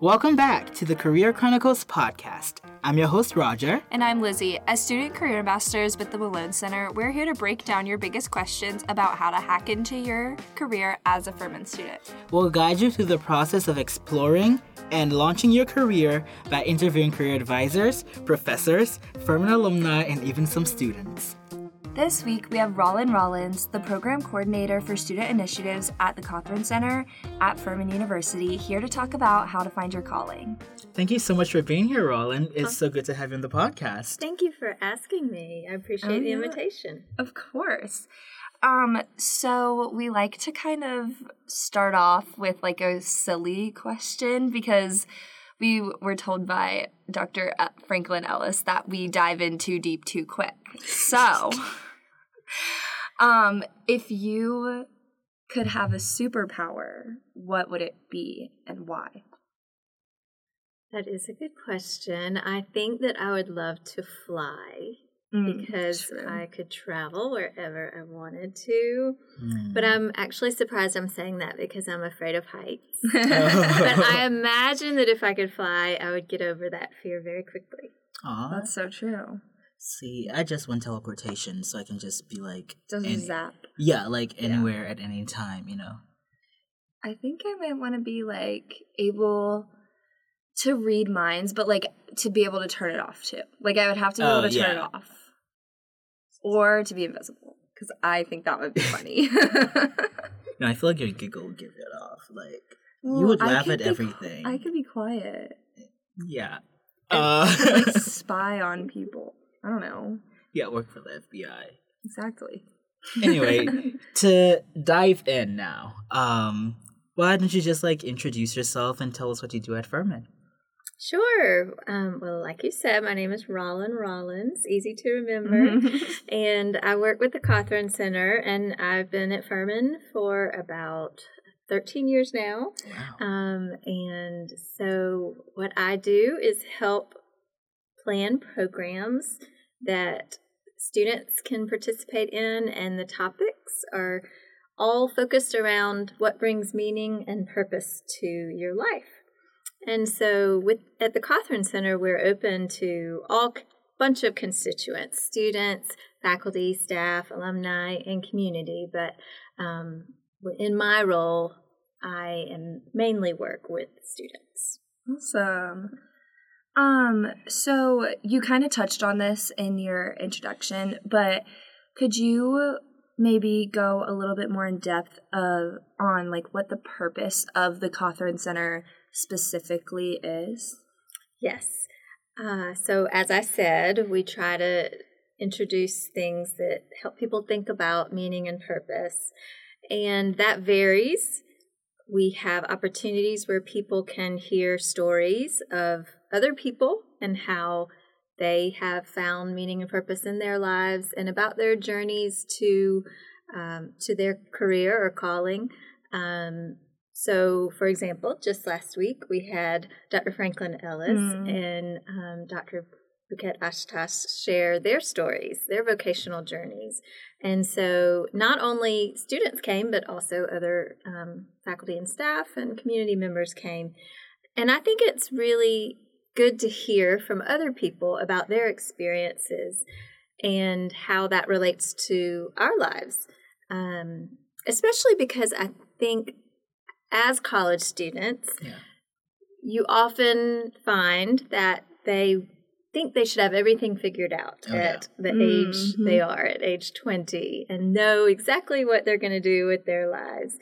Welcome back to the Career Chronicles podcast. I'm your host, Roger. And I'm Lizzie. As student career ambassadors with the Malone Center, we're here to break down your biggest questions about how to hack into your career as a Furman student. We'll guide you through the process of exploring and launching your career by interviewing career advisors, professors, Furman alumni, and even some students. This week, we have Rolyn Rollins, the program coordinator for student initiatives at the Cothran Center at Furman University, here to talk about how to find your calling. Thank you so much for being here, Rolyn. It's so good to have you on the podcast. Thank you for asking me. I appreciate Oh, the yeah. invitation. Of course. Um, so we like to kind of start off with like a silly question because we were told by Dr. E- Franklin Ellis that we dive in too deep too quick. So, um, if you could have a superpower, what would it be and why? That is a good question. I think that I would love to fly because true. I could travel wherever I wanted to. Mm. But I'm actually surprised I'm saying that because I'm afraid of heights. But I imagine that if I could fly, I would get over that fear very quickly. Aw. That's so true. See, I just want teleportation so I can just be like, Does any- zap. yeah, like anywhere at any time, you know. I think I might want to be like able to read minds, but like to be able to turn it off too. Like I would have to be Oh, able to turn it off, or to be invisible because I think that would be funny. no, I feel like your giggle would give it off. Like, you would laugh at everything. I could be quiet yeah. and Uh, like spy on people. I don't know yeah, work for the FBI. exactly. Anyway, to dive in now, um, why don't you just like introduce yourself and tell us what you do at Furman? Sure. Um, well, like you said, my name is Rolyn Rollins. Easy to remember. and I work with the Cothran Center, and I've been at Furman for about 13 years now. Wow. Um, and so, what I do is help plan programs that students can participate in, and the topics are all focused around what brings meaning and purpose to your life. And so, with at the Cothran Center, we're open to all bunch of constituents: students, faculty, staff, alumni, and community. But um, in my role, I am mainly work with students. Awesome. Um, so you kind of touched on this in your introduction, but could you maybe go a little bit more in depth of on like what the purpose of the Cothran Center specifically is? Yes. Uh, so, as I said, we try to introduce things that help people think about meaning and purpose, and that varies. We have opportunities where people can hear stories of other people and how they have found meaning and purpose in their lives and about their journeys to um, to their career or calling. Um, so, for example, just last week we had Dr. Franklin Ellis Mm. and um, Dr. Buket Ashtas share their stories, their vocational journeys. And so not only students came, but also other um, faculty and staff and community members came. And I think it's really good to hear from other people about their experiences and how that relates to our lives. Um, especially because I think as college students, Yeah. you often find that they think they should have everything figured out Oh, yeah. at the age Mhm. they are at age 20 and know exactly what they're going to do with their lives.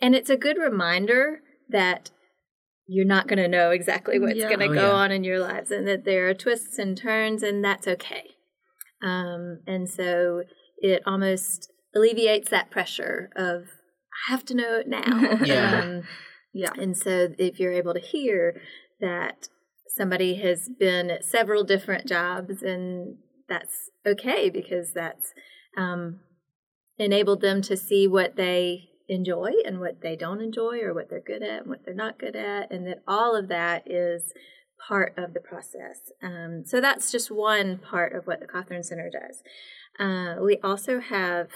And it's a good reminder that you're not going to know exactly what's Yeah. going to Oh, go yeah. on in your lives and that there are twists and turns and that's okay. Um, and so it almost alleviates that pressure of I have to know it now. Yeah. Um, Yeah. and so if you're able to hear that somebody has been at several different jobs and that's okay because that's um, enabled them to see what they enjoy and what they don't enjoy or what they're good at and what they're not good at and that all of that is part of the process um, so that's just one part of what the cothran center does uh, we also have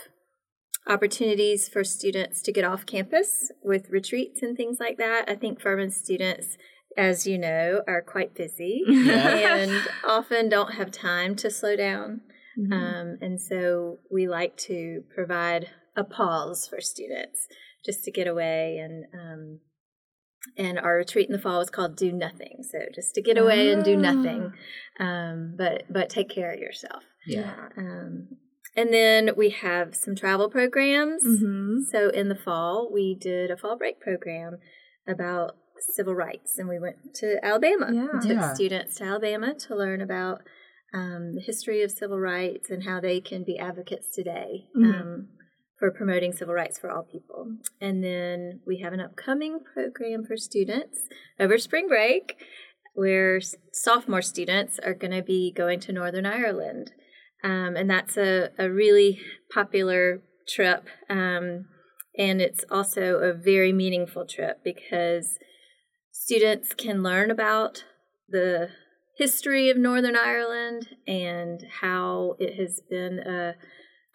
opportunities for students to get off campus with retreats and things like that. I think Furman students as you know, are quite busy Yeah. and often don't have time to slow down. Mhm. Um, and so we like to provide a pause for students just to get away and um, and our retreat in the fall was called Do Nothing. So just to get away and do nothing, um, but but take care of yourself. Yeah. Um, and then we have some travel programs. Mhm. So in the fall, we did a fall break program about civil rights, and we went to Alabama. Yeah. Took Yeah. students to Alabama to learn about um, the history of civil rights and how they can be advocates today Mhm. um, for promoting civil rights for all people. And then we have an upcoming program for students over spring break where sophomore students are going to be going to Northern Ireland. Um, and that's a, a really popular trip. Um, and it's also a very meaningful trip because students can learn about the history of Northern Ireland and how it has been a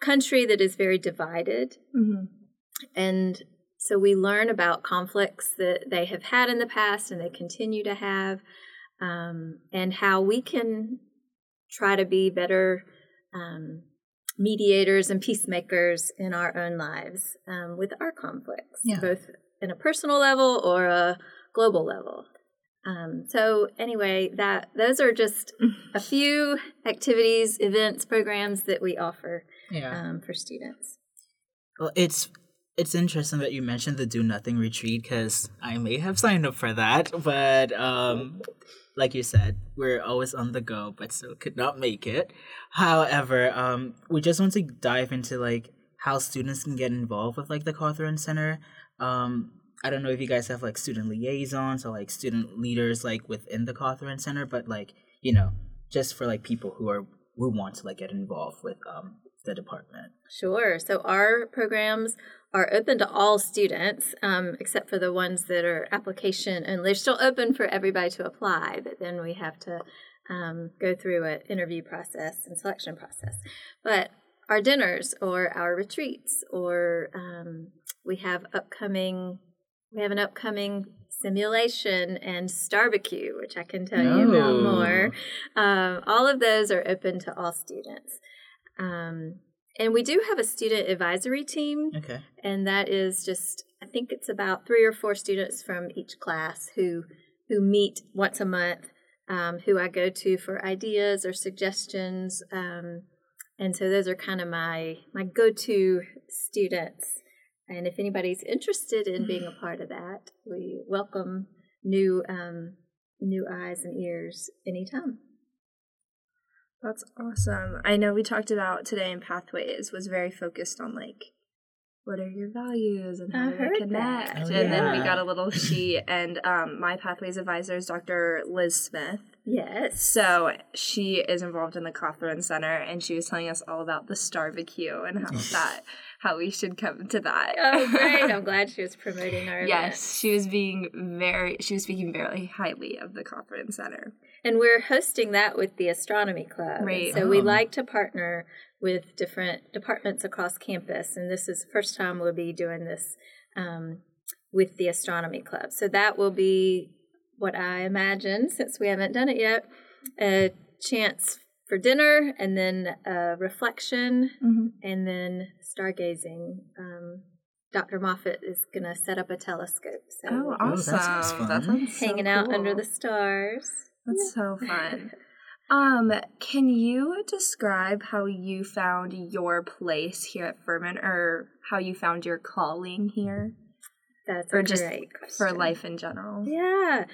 country that is very divided. Mhm. And so we learn about conflicts that they have had in the past and they continue to have, um, and how we can try to be better um, mediators and peacemakers in our own lives um, with our conflicts, Yeah. both in a personal level or a global level. Um, so anyway, that those are just a few activities, events, programs that we offer Yeah. um, for students. Well, it's it's interesting that you mentioned the do nothing retreat because I may have signed up for that, but um, like you said, we're always on the go, but still could not make it. However, um, we just want to dive into like how students can get involved with like the Cothran Center. Um, I don't know if you guys have like student liaisons or like student leaders like within the Cothran Center, but like you know, just for like people who are who want to like get involved with um the department. Sure. So our programs are open to all students, um, except for the ones that are application, and they're still open for everybody to apply. But then we have to um, go through an interview process and selection process. But our dinners or our retreats, or um, we have upcoming, we have an upcoming simulation and barbecue, which I can tell you about Oh. more. Um, all of those are open to all students. Um, and we do have a student advisory team, Okay. and that is just I think it's about three or four students from each class who who meet once a month, um, who I go to for ideas or suggestions. Um, and so those are kind of my my go to students. And if anybody's interested in being a part of that, we welcome new um, new eyes and ears anytime. That's awesome. I know we talked about today in Pathways was very focused on like what are your values and how I do heard they connect. Oh, and then we got a little sheet and um, my Pathways advisor is Dr. Liz Smith. Yes. So she is involved in the Cothran Center and she was telling us all about the Starbecue and how that how we should come to that. Oh, great! I'm glad she was promoting our Yes, events. she was being very she was speaking very highly of the Cothran Center. And we're hosting that with the Astronomy Club. Right. So we Oh. like to partner with different departments across campus, and this is the first time we'll be doing this um, with the Astronomy Club. So that will be what I imagine, since we haven't done it yet, a chance for dinner, and then a reflection, Mm-hmm. and then stargazing. Um, Dr. Moffat is going to set up a telescope. So Oh, we'll awesome! that sounds fun. That sounds so hanging out under the stars. That's so fun. Um, can you describe how you found your place here at Furman or how you found your calling here That's or a just for life in general? Yeah.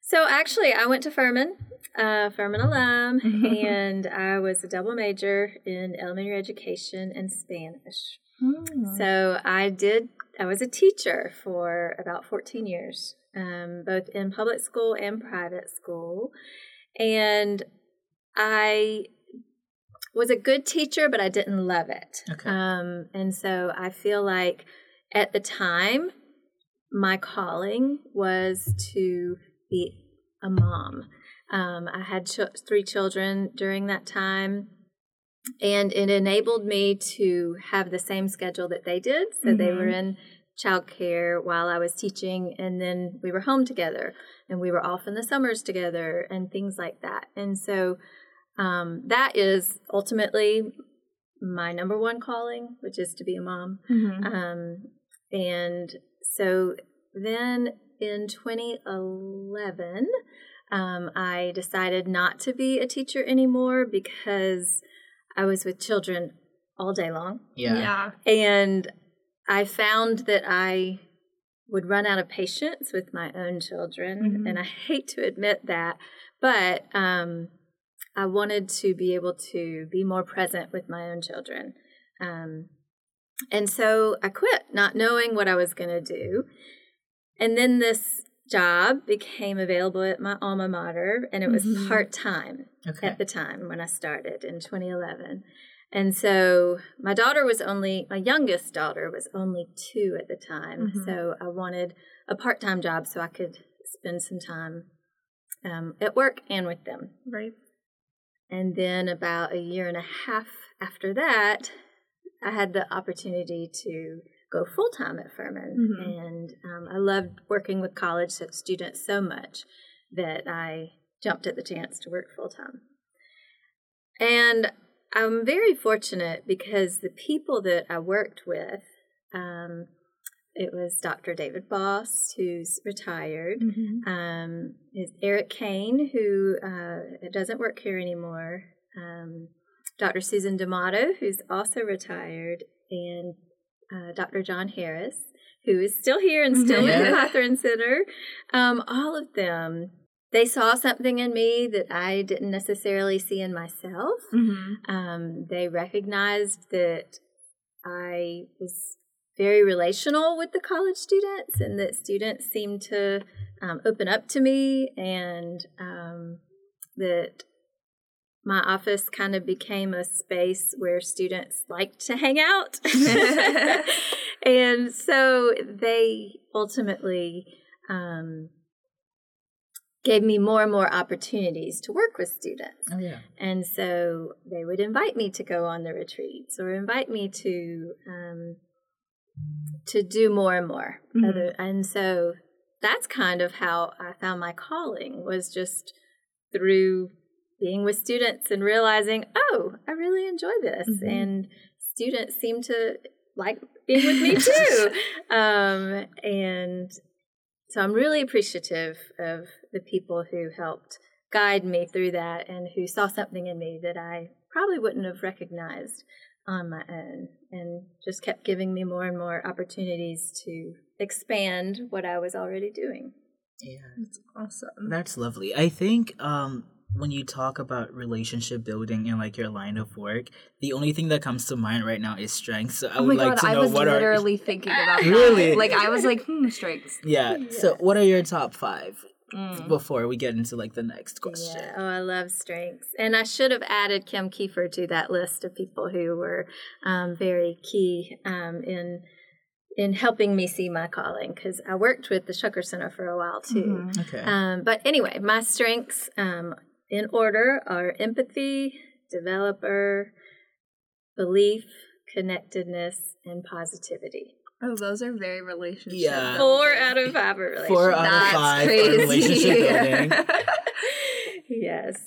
So actually, I went to Furman, uh, Furman alum, and I was a double major in elementary education and Spanish. Hmm. So I did. I was a teacher for about 14 years, um, both in public school and private school, and I was a good teacher, but I didn't love it. Okay. Um, and so I feel like at the time, my calling was to be a mom. Um, I had ch- three children during that time, and it enabled me to have the same schedule that they did. So they Mhm. were in childcare while I was teaching, and then we were home together, and we were off in the summers together, and things like that. And so um, that is ultimately my number one calling, which is to be a mom. Mm-hmm. Um, and so then in 2011, um, I decided not to be a teacher anymore because I was with children all day long. Yeah. And I found that I would run out of patience with my own children. Mhm. And I hate to admit that, but um, I wanted to be able to be more present with my own children. Um, and so I quit, not knowing what I was going to do. And then this job became available at my alma mater, and it was Mhm. part time Okay. at the time when I started in 2011. And so my daughter was only, my youngest daughter was only two at the time. Mhm. So I wanted a part time job so I could spend some time um, at work and with them. Right. And then about a year and a half after that, I had the opportunity to go full time at Furman. Mhm. And um, I loved working with college students so much that I jumped at the chance to work full time. And I'm very fortunate because the people that I worked with, um, it was Dr. David Boss, who's retired. Mm-hmm. Um, is Eric Kane, who uh, doesn't work here anymore. Um, Dr. Susan D'Amato, who's also retired, and uh, Dr. John Harris, who is still here and still in the Yeah. Cothran Center. Um, all of them, they saw something in me that I didn't necessarily see in myself. Mm-hmm. Um, they recognized that I was very relational with the college students, and that students seemed to um, open up to me, and um, that my office kind of became a space where students liked to hang out. and so they ultimately um, gave me more and more opportunities to work with students. Oh yeah. And so they would invite me to go on the retreats or invite me to um, to do more and more. Mhm. Other, and so that's kind of how I found my calling was just through being with students and realizing, oh, I really enjoy this, Mhm. and students seem to like being with me too. um, and so I'm really appreciative of the people who helped guide me through that and who saw something in me that I probably wouldn't have recognized on my own and just kept giving me more and more opportunities to expand what I was already doing. Yeah. That's awesome. That's lovely. I think um when you talk about relationship building in like your line of work, the only thing that comes to mind right now is strength. So I oh would my like god, to I know was what are literally thinking about that. Really? Like I was like, hmm, strengths. Yeah. So what are your top five Mm. before we get into like the next question? Yeah. Oh, I love strengths. And I should have added Kim Kiefer to that list of people who were um, very key um, in in helping me see my calling because I worked with the Shucker Center for a while too. Mhm. Okay. Um, but anyway, my strengths um, in order are empathy, developer, belief, connectedness, and positivity. Oh, those are very relationship. Yeah. Four out of five are relationships. Four out of That's five for crazy. relationship building. yes.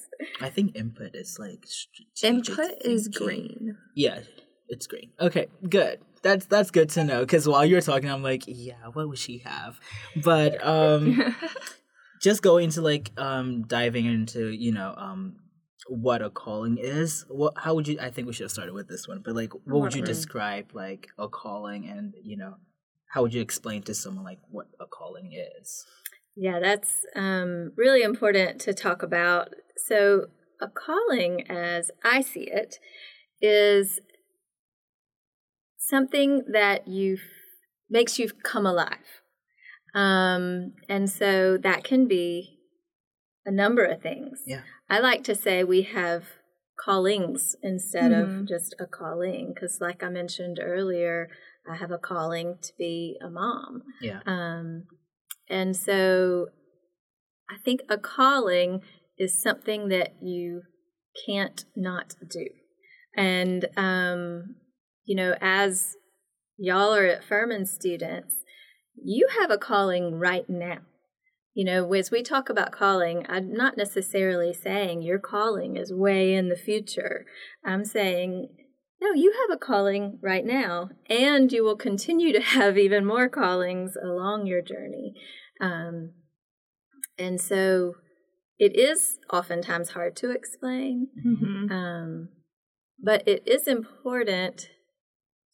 I think input is like strategic Input is green. Yeah, it's green. Okay, good. That's that's good to know because while you're talking, I'm like, yeah, what would she have? But um, just going into like um diving into you know um what a calling is. What how would you? I think we should have started with this one. But like, what would you describe like a calling, and you know, how would you explain to someone like what a calling is? Yeah, that's um, really important to talk about. So, a calling, as I see it, is something that you makes you come alive, um, and so that can be a number of things. Yeah. I like to say we have callings instead Mhm. of just a calling, because, like I mentioned earlier, I have a calling to be a mom. Yeah. Um, and so I think a calling is something that you can't not do. And, um, you know, as y'all are at Furman students, you have a calling right now. You know, as we talk about calling, I'm not necessarily saying your calling is way in the future. I'm saying, no, you have a calling right now, and you will continue to have even more callings along your journey. Um, and so it is oftentimes hard to explain, Mm-hmm. um, but it is important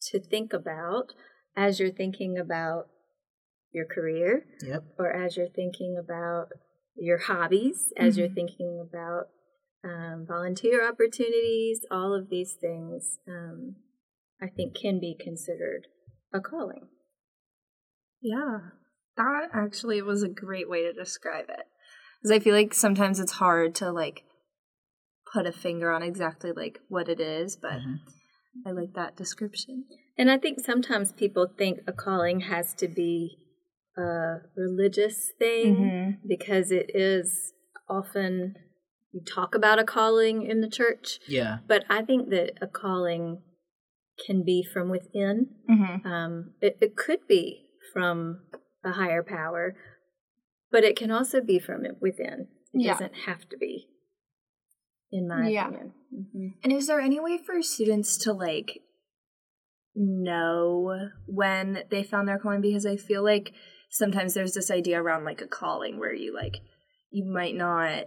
to think about as you're thinking about your career Yep. or as you're thinking about your hobbies, as you're Mhm. thinking about um, volunteer opportunities, all of these things, um, I think can be considered a calling. Yeah, that actually was a great way to describe it. Because I feel like sometimes it's hard to like put a finger on exactly like what it is, but Mhm. I like that description. And I think sometimes people think a calling has to be a religious thing Mm-hmm. because it is often you talk about a calling in the church, Yeah. but I think that a calling can be from within. Mm-hmm. Um, it, it could be from a higher power, but it can also be from within. It Yeah. doesn't have to be, in my Yeah. opinion. hmm And is there any way for students to like know when they found their calling? Because I feel like sometimes there's this idea around like a calling where you like you might not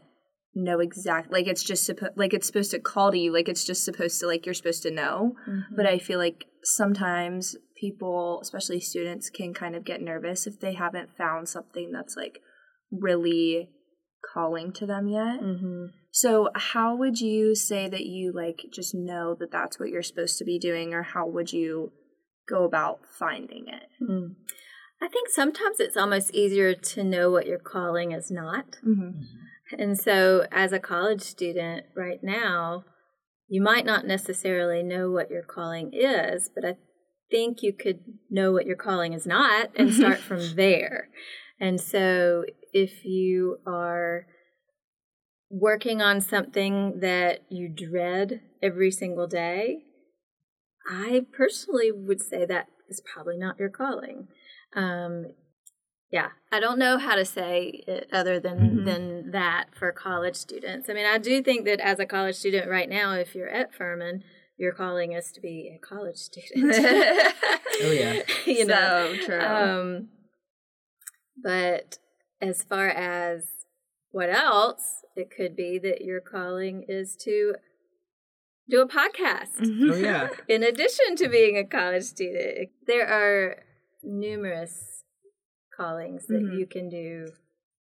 know exact like it's just supposed like it's supposed to call to you like it's just supposed to like you're supposed to know but i feel like sometimes people especially students can kind of get nervous if they haven't found something that's like really calling to them yet hmm so, how would you say that you like just know that that's what you're supposed to be doing, or how would you go about finding it? Mm. I think sometimes it's almost easier to know what your calling is not. Mm-hmm. And so, as a college student right now, you might not necessarily know what your calling is, but I think you could know what your calling is not and start from there. And so, if you are working on something that you dread every single day, I personally would say that is probably not your calling. Um, yeah, I don't know how to say it other than Mhm. than that for college students. I mean, I do think that as a college student right now, if you're at Furman, you're calling us to be a college student. Oh, yeah. you know. So true. Um, but as far as what else, it could be that your calling is to do a podcast Oh yeah. in addition to being a college student. There are numerous callings that Mhm. you can do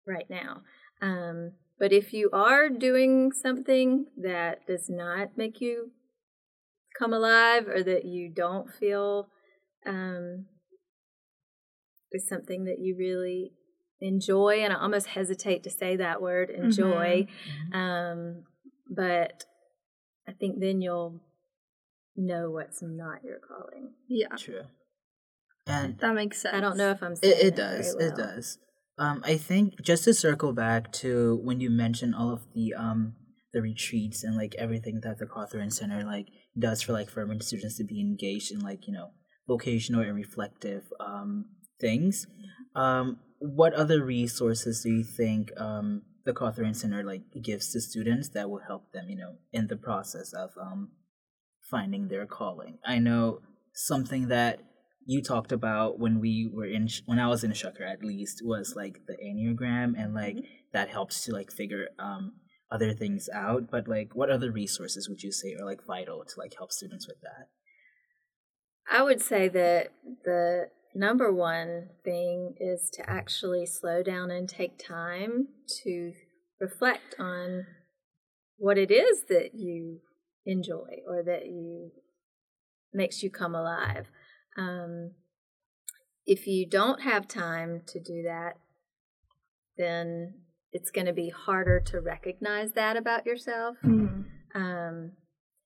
right now. Um, but if you are doing something that does not make you come alive or that you don't feel um, is something that you really enjoy, and I almost hesitate to say that word, enjoy. Um, but I think then you'll know what's not your calling. yeah, True. And that makes sense. I don't know if I'm saying It, it that very does. well. It does. Um, I think just to circle back to when you mentioned all of the um the retreats and like everything that the Cothran Center like does for like Furman students to be engaged in like you know vocational and reflective um things. Um, what other resources do you think um the Cothran Center like gives to students that will help them you know in the process of um finding their calling? I know something that you talked about when we were in when I was in Shucker at least was like the enneagram and like that helps to like figure um other things out. But like, what other resources would you say are like vital to like help students with that? I would say that the number one thing is to actually slow down and take time to reflect on what it is that you enjoy or that you makes you come alive. Um, if you don't have time to do that, then it's going to be harder to recognize that about yourself. Mhm. Um,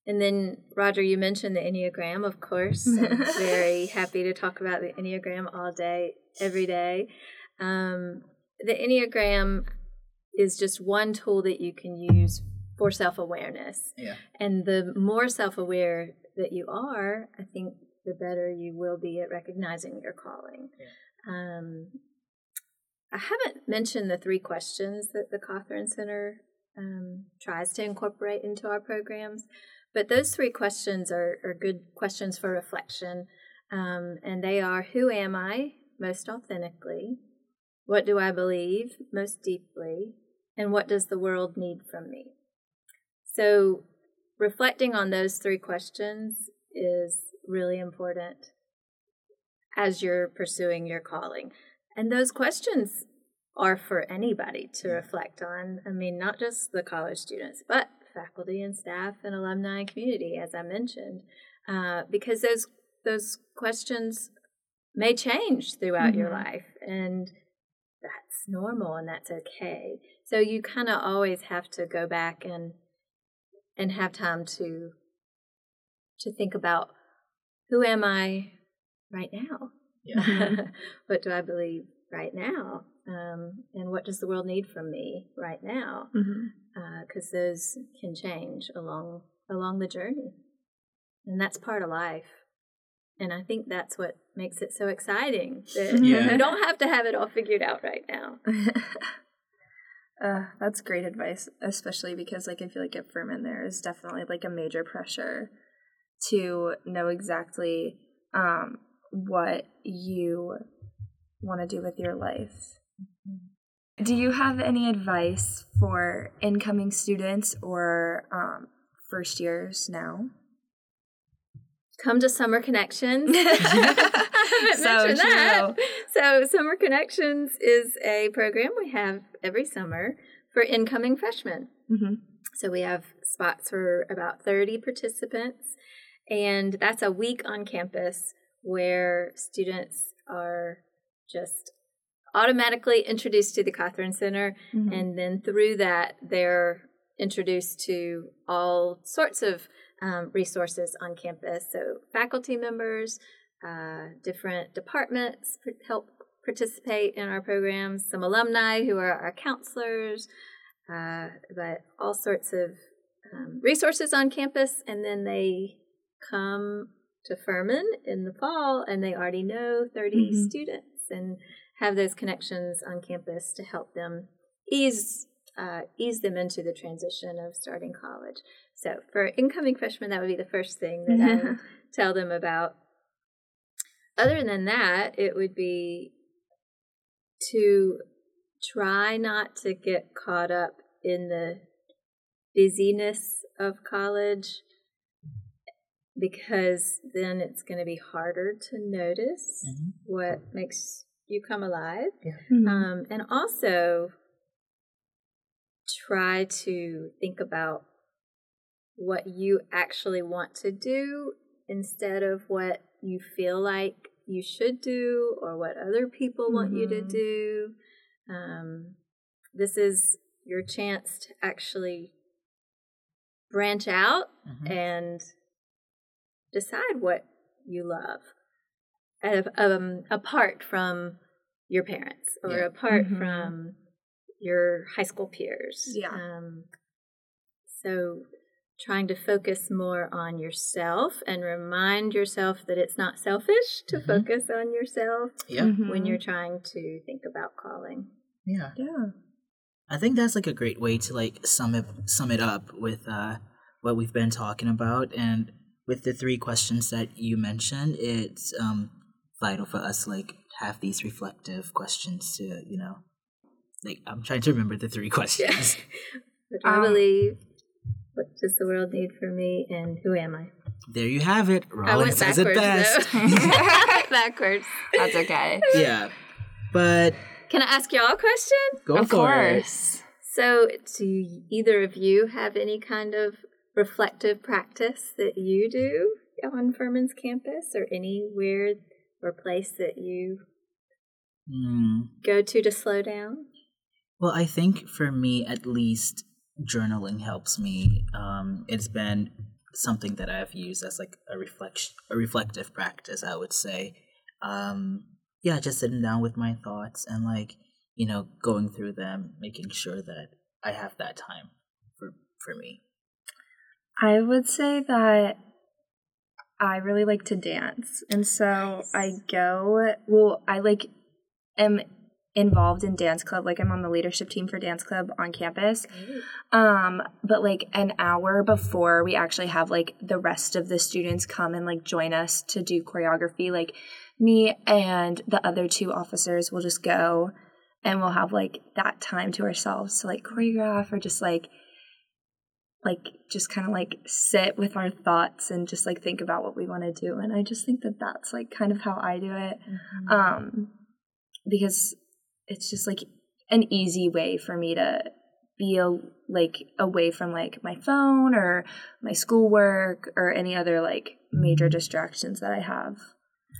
and then, Roger, you mentioned the Enneagram, of course. I'm very happy to talk about the Enneagram all day, every day. Um, the Enneagram is just one tool that you can use for self awareness. Yeah. And the more self aware that you are, I think the better you will be at recognizing your calling. Um, I haven't mentioned the three questions that the Cothran Center um, tries to incorporate into our programs, but those three questions are, are good questions for reflection. Um, and they are Who am I most authentically? What do I believe most deeply? And what does the world need from me? So, reflecting on those three questions is really important as you're pursuing your calling. And those questions are for anybody to reflect on. I mean, not just the college students, but faculty and staff and alumni and community, as I mentioned, uh, because those those questions may change throughout mm-hmm. your life, and that's normal and that's okay. So you kind of always have to go back and and have time to to think about who am I right now? Yeah. what do I believe right now? Um, and what does the world need from me right now? Because mm-hmm. uh, those can change along along the journey, and that's part of life. And I think that's what makes it so exciting. That yeah. You don't have to have it all figured out right now. uh, that's great advice, especially because like I feel like at Furman there is definitely like a major pressure to know exactly um, what you want to do with your life. Do you have any advice for incoming students or um, first years now? Come to Summer Connections. So mentioned that. So, Summer Connections is a program we have every summer for incoming freshmen. Mm-hmm. So, we have spots for about 30 participants, and that's a week on campus where students are just automatically introduced to the Cothran Center, mm-hmm. and then through that, they're introduced to all sorts of um, resources on campus. So, faculty members, uh, different departments help participate in our programs, some alumni who are our counselors, uh, but all sorts of um, resources on campus, and then they come to Furman in the fall and they already know 30 mm-hmm. students and have those connections on campus to help them ease uh, ease them into the transition of starting college. So for incoming freshmen, that would be the first thing that I would tell them about. Other than that, it would be to try not to get caught up in the busyness of college because then it's going to be harder to notice mm-hmm. what makes you come alive. Yeah. Mm-hmm. Um, and also try to think about what you actually want to do instead of what you feel like you should do or what other people mm-hmm. want you to mm-hmm. do. Um, this is your chance to actually branch out mm-hmm. and decide what you love um, apart from your parents or yeah. apart mm-hmm. from your high school peers. Yeah. Um, so trying to focus more on yourself and remind yourself that it's not selfish to mm-hmm. focus on yourself yeah. Mm-hmm. when you're trying to think about calling. Yeah. Yeah. I think that's like a great way to like sum it sum it up with uh what we've been talking about and with the three questions that you mentioned, it's um, vital for us like have these reflective questions to you know, like I'm trying to remember the three questions. what do I um, believe? What does the world need from me? And who am I? There you have it. Rolyn says it best. backwards. That's okay. Yeah, but can I ask y'all a question? Go of for course. it. So, do either of you have any kind of reflective practice that you do on Furman's campus or anywhere or place that you mm. go to to slow down? Well, I think for me, at least, journaling helps me. Um, it's been something that I've used as like a reflection, a reflective practice. I would say, um, yeah, just sitting down with my thoughts and like you know going through them, making sure that I have that time for for me. I would say that I really like to dance. And so I go, well, I like am involved in dance club like i'm on the leadership team for dance club on campus um but like an hour before we actually have like the rest of the students come and like join us to do choreography like me and the other two officers will just go and we'll have like that time to ourselves to like choreograph or just like like just kind of like sit with our thoughts and just like think about what we want to do and i just think that that's like kind of how i do it. Mm-hmm. um because it's just like an easy way for me to be a, like away from like my phone or my schoolwork or any other like major distractions that I have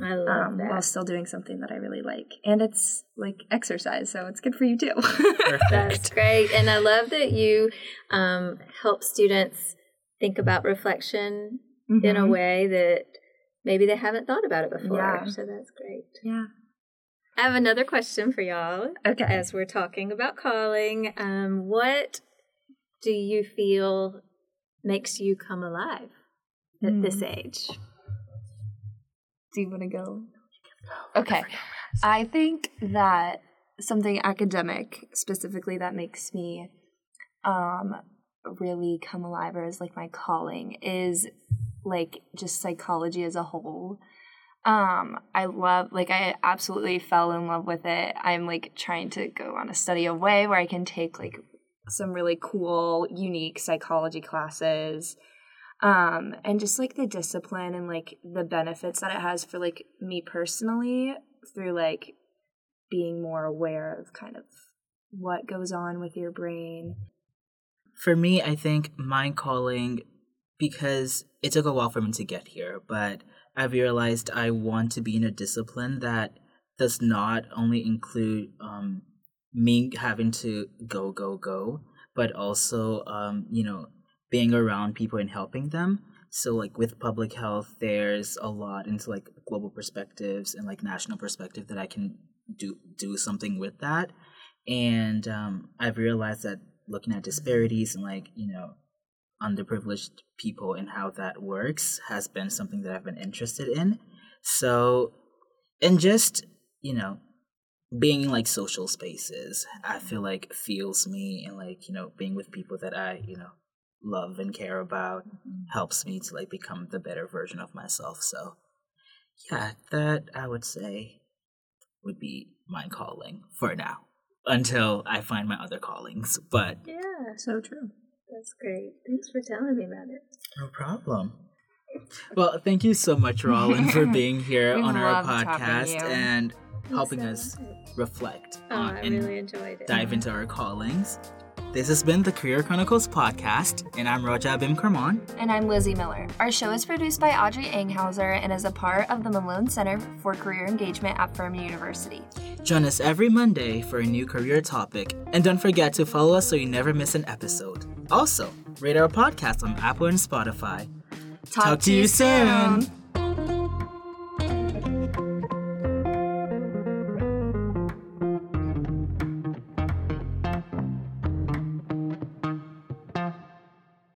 I love um, that. while still doing something that I really like. And it's like exercise, so it's good for you too. That's great. And I love that you um, help students think about reflection in a Mhm. way that maybe they haven't thought about it before. Yeah. So that's great. Yeah. I have another question for y'all Okay. as we're talking about calling. Um, what do you feel makes you come alive at this Hmm. age? Do you want to go? Okay. I think that something academic specifically that makes me um really come alive or is like my calling is like just psychology as a whole. Um I love like I absolutely fell in love with it. I'm like trying to go on a study away where I can take like some really cool unique psychology classes um and just like the discipline and like the benefits that it has for like me personally through like being more aware of kind of what goes on with your brain. For me, I think mind calling because it took a while for me to get here, but I've realized I want to be in a discipline that does not only include um, me having to go, go, go, but also, um, you know, being around people and helping them. So, like with public health, there's a lot into like global perspectives and like national perspective that I can do do something with that. And um, I've realized that looking at disparities and like you know underprivileged people and how that works has been something that I've been interested in. So, and just, you know, being in like social spaces, I feel like feels me and like, you know, being with people that I, you know, love and care about mm-hmm. helps me to like become the better version of myself. So, yeah, that I would say would be my calling for now until I find my other callings. But Yeah, so true that's great. Thanks for telling me about it. No problem. Well, thank you so much, Rolyn, for being here on our podcast and helping so us reflect Oh, on I and really enjoyed it. dive into our callings. This has been the Career Chronicles podcast, and I'm Roja Bim Kerman. and i'm lizzie miller our show is produced by audrey anghauser and is a part of the malone center for career engagement at furman university Join us every Monday for a new career topic, and don't forget to follow us so you never miss an episode. Also, rate our podcast on Apple and Spotify. Talk to you soon.